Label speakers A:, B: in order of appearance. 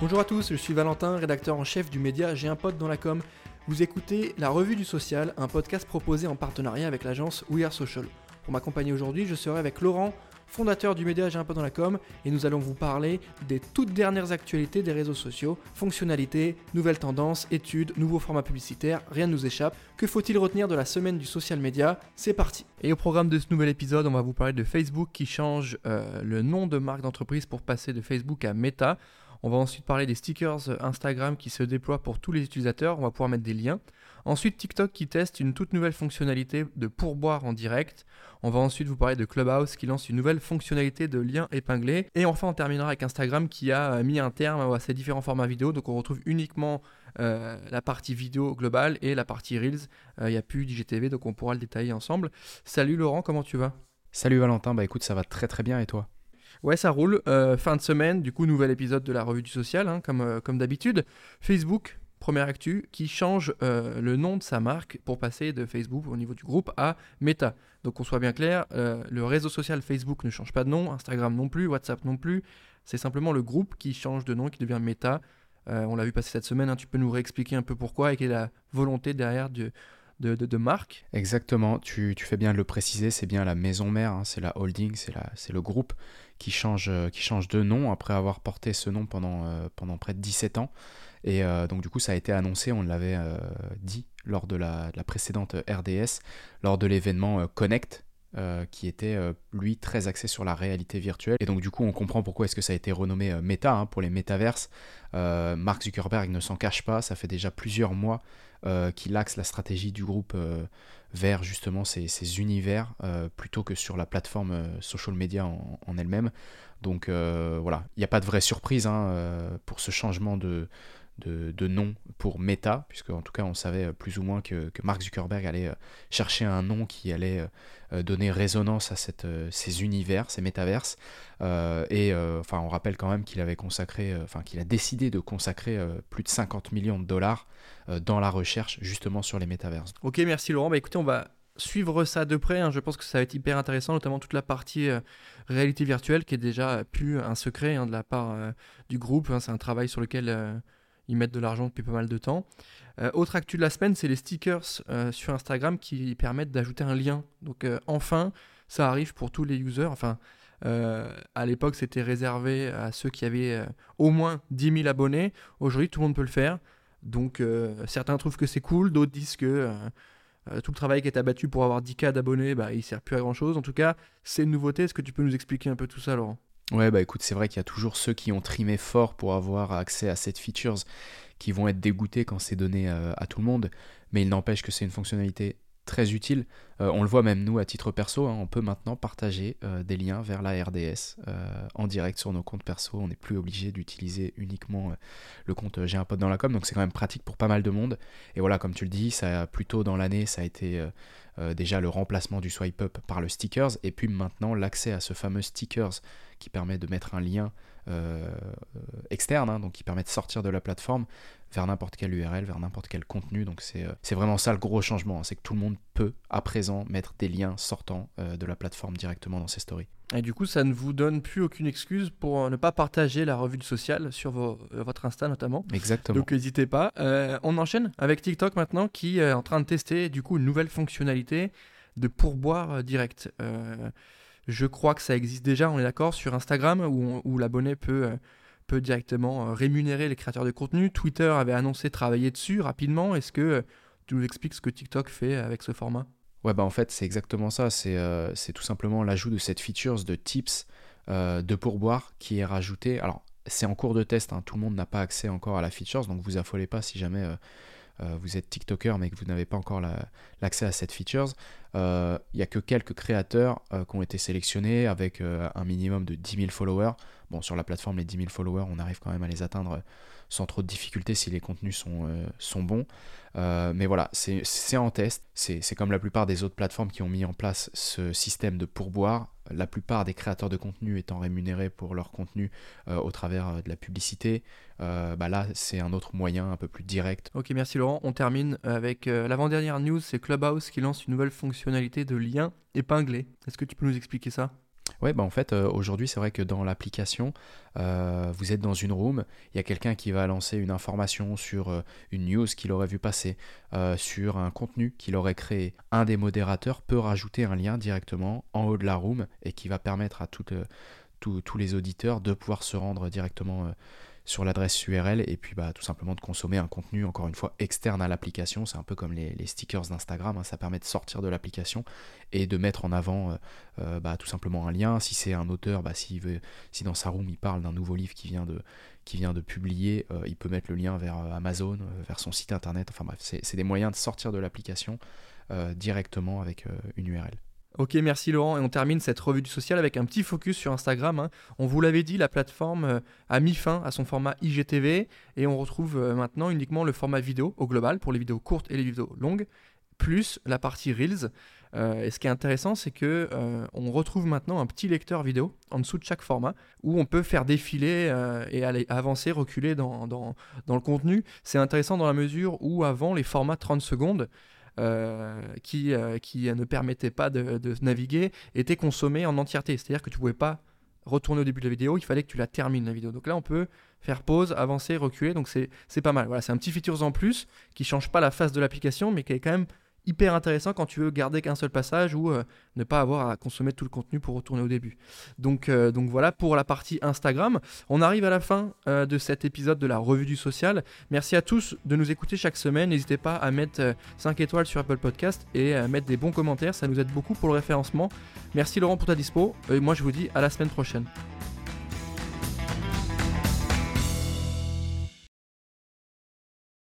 A: Bonjour à tous, je suis Valentin, rédacteur en chef du média J'ai un pote dans la com. Vous écoutez La Revue du Social, un podcast proposé en partenariat avec l'agence We Are Social. Pour m'accompagner aujourd'hui, je serai avec Laurent, fondateur du média J'ai un pote dans la com, et nous allons vous parler des toutes dernières actualités des réseaux sociaux, fonctionnalités, nouvelles tendances, études, nouveaux formats publicitaires, rien ne nous échappe. Que faut-il retenir de la semaine du social media C'est parti Et au programme de ce nouvel épisode, on va vous parler de Facebook qui change euh, le nom de marque d'entreprise pour passer de Facebook à Meta. On va ensuite parler des stickers Instagram qui se déploient pour tous les utilisateurs. On va pouvoir mettre des liens. Ensuite, TikTok qui teste une toute nouvelle fonctionnalité de pourboire en direct. On va ensuite vous parler de Clubhouse qui lance une nouvelle fonctionnalité de lien épinglé. Et enfin, on terminera avec Instagram qui a mis un terme à ses différents formats vidéo. Donc, on retrouve uniquement euh, la partie vidéo globale et la partie Reels. Euh, il n'y a plus d'IGTV, donc on pourra le détailler ensemble. Salut Laurent, comment tu vas?
B: Salut Valentin, bah écoute, ça va très très bien et toi?
A: Ouais, ça roule. Euh, fin de semaine, du coup, nouvel épisode de la revue du social, hein, comme, euh, comme d'habitude. Facebook, première actu, qui change euh, le nom de sa marque pour passer de Facebook au niveau du groupe à Meta. Donc, qu'on soit bien clair, le réseau social Facebook ne change pas de nom, Instagram non plus, WhatsApp non plus. C'est simplement le groupe qui change de nom, qui devient Meta. on l'a vu passer cette semaine. Hein. tu peux nous réexpliquer un peu pourquoi et quelle est la volonté derrière de, de.
B: Exactement, tu, fais bien de le préciser, c'est bien la maison mère, hein, c'est la holding, c'est le groupe qui change, euh, qui change de nom après avoir porté ce nom pendant, euh, près de 17 ans. Et euh, donc du coup ça a été annoncé, on l'avait dit lors de la, précédente RDS, lors de l'événement Connect, qui était lui très axé sur la réalité virtuelle. Et donc du coup on comprend pourquoi est-ce que ça a été renommé Meta hein, pour les métaverses. Mark Zuckerberg ne s'en cache pas, ça fait déjà plusieurs mois qu'il axe la stratégie du groupe vers justement ces, univers euh, plutôt que sur la plateforme euh, social media en, elle-même. Donc euh, voilà, il n'y a pas de vraie surprise hein, pour ce changement de, de, nom pour Meta, puisque en tout cas on savait plus ou moins que, Mark Zuckerberg allait chercher un nom qui allait donner résonance à cette, ces univers, ces métaverses. et enfin on rappelle quand même qu'il avait consacré, enfin qu'il a décidé de consacrer plus de 50 millions de dollars euh, dans la recherche justement sur les métaverses.
A: Ok, merci Laurent. Bah, écoutez, on va suivre ça de près. Hein. Je pense que ça va être hyper intéressant, notamment toute la partie euh, réalité virtuelle qui est déjà plus un secret hein, de la part euh, du groupe. Hein. C'est un travail sur lequel ils mettent de l'argent depuis pas mal de temps. autre actu de la semaine, c'est les stickers sur Instagram qui permettent d'ajouter un lien. Donc enfin, ça arrive pour tous les users. Enfin, à l'époque, c'était réservé à ceux qui avaient au moins 10 000 abonnés. Aujourd'hui, tout le monde peut le faire. Donc euh, certains trouvent que c'est cool, d'autres disent que euh, euh, tout le travail qui est abattu pour avoir 10K d'abonnés, bah, il sert plus à grand chose. En tout cas, c'est une nouveauté. Est-ce que tu peux nous expliquer un peu tout ça, Laurent?
B: Ouais, bah écoute, c'est vrai qu'il y a toujours ceux qui ont trimé fort pour avoir accès à cette features qui vont être dégoûtés quand c'est donné à tout le monde. Mais il n'empêche que c'est une fonctionnalité très utile. Euh, on le voit même nous à titre perso, hein, on peut maintenant partager euh, des liens vers la RDS euh, en direct sur nos comptes perso. On n'est plus obligé d'utiliser uniquement le compte J'ai un pote dans la com, donc c'est quand même pratique pour pas mal de monde. Et voilà, comme tu le dis, ça plus tôt dans l'année, ça a été déjà le remplacement du swipe up par le stickers, et puis maintenant l'accès à ce fameux stickers qui permet de mettre un lien externe, hein, donc qui permet de sortir de la plateforme vers n'importe quelle URL, vers n'importe quel contenu. Donc c'est euh, vraiment ça le gros changement, hein. c'est que tout le monde peut à présent mettre des liens sortant euh, de la plateforme directement dans ses stories.
A: Et du coup, ça ne vous donne plus aucune excuse pour euh, ne pas partager la revue de social sur votre Insta notamment.
B: Exactement.
A: Donc n'hésitez pas. on enchaîne avec TikTok maintenant qui est en train de tester du coup une nouvelle fonctionnalité de pourboire direct. Je crois que ça existe déjà, on est d'accord, sur Instagram où, l'abonné peut peut directement euh, rémunérer les créateurs de contenu. Twitter avait annoncé travailler dessus rapidement. Est-ce que euh, tu nous expliques ce que TikTok fait avec ce format?
B: Ouais, bah en fait, c'est exactement ça. C'est euh, tout simplement l'ajout de cette feature de tips de pourboire qui est rajouté. Alors, c'est en cours de test, hein. tout le monde n'a pas accès encore à la feature, donc vous affolez pas si jamais vous êtes TikToker mais que vous n'avez pas encore l'accès à cette feature. Il n'y a que quelques créateurs qui ont été sélectionnés avec un minimum de 10 000 followers. Bon, sur la plateforme, les 10 000 followers, on arrive quand même à les atteindre sans trop de difficultés si les contenus sont, euh, bons. Euh, mais voilà, c'est en test. C'est comme la plupart des autres plateformes qui ont mis en place ce système de pourboire. La plupart des créateurs de contenu étant rémunérés pour leur contenu euh, au travers de la publicité. bah là, c'est un autre moyen un peu plus direct.
A: Ok, merci Laurent. On termine avec l'avant-dernière news, c'est Clubhouse qui lance une nouvelle fonctionnalité de lien épinglé. Est-ce que tu peux nous expliquer ça?
B: Ouais, bah en fait, euh, aujourd'hui, c'est vrai que dans l'application, euh, vous êtes dans une room, il y a quelqu'un qui va lancer une information sur euh, une news qu'il aurait vu passer, sur un contenu qu'il aurait créé. Un des modérateurs peut rajouter un lien directement en haut de la room et qui va permettre à tous les auditeurs de pouvoir se rendre directement sur l'adresse URL et puis bah, tout simplement de consommer un contenu encore une fois externe à l'application. C'est un peu comme les, stickers d'Instagram, hein. ça permet de sortir de l'application et de mettre en avant euh, euh, bah, tout simplement un lien. Si c'est un auteur, bah, si dans sa room il parle d'un nouveau livre qui vient de, qui vient de publier, euh, il peut mettre le lien vers Amazon, vers son site internet. Enfin bref, c'est des moyens de sortir de l'application directement avec une URL.
A: Ok, merci Laurent. Et on termine cette revue du social avec un petit focus sur Instagram. Hein. On vous l'avait dit, la plateforme euh, a mis fin à son format IGTV et on retrouve euh, maintenant uniquement le format vidéo au global pour les vidéos courtes et les vidéos longues, plus la partie Reels. Euh, et ce qui est intéressant, c'est que on retrouve maintenant un petit lecteur vidéo en dessous de chaque format où on peut faire défiler et aller avancer, reculer dans, dans le contenu. C'est intéressant dans la mesure où avant les formats 30 secondes, qui, euh, qui ne permettait pas de, naviguer était consommé en entièreté. C'est-à-dire que tu pouvais pas retourner au début de la vidéo, il fallait que tu la termines la vidéo. Donc là, on peut faire pause, avancer, reculer, donc c'est pas mal. Voilà, c'est un petit feature en plus qui change pas la face de l'application, mais qui est quand même hyper intéressant quand tu veux garder qu'un seul passage ou euh, ne pas avoir à consommer tout le contenu pour retourner au début. Donc, euh, donc voilà pour la partie Instagram. On arrive à la fin euh, de cet épisode de la revue du social. Merci à tous de nous écouter chaque semaine. N'hésitez pas à mettre 5 étoiles sur Apple Podcast et à mettre des bons commentaires. Ça nous aide beaucoup pour le référencement. Merci Laurent pour ta dispo. Et moi je vous dis à la semaine prochaine.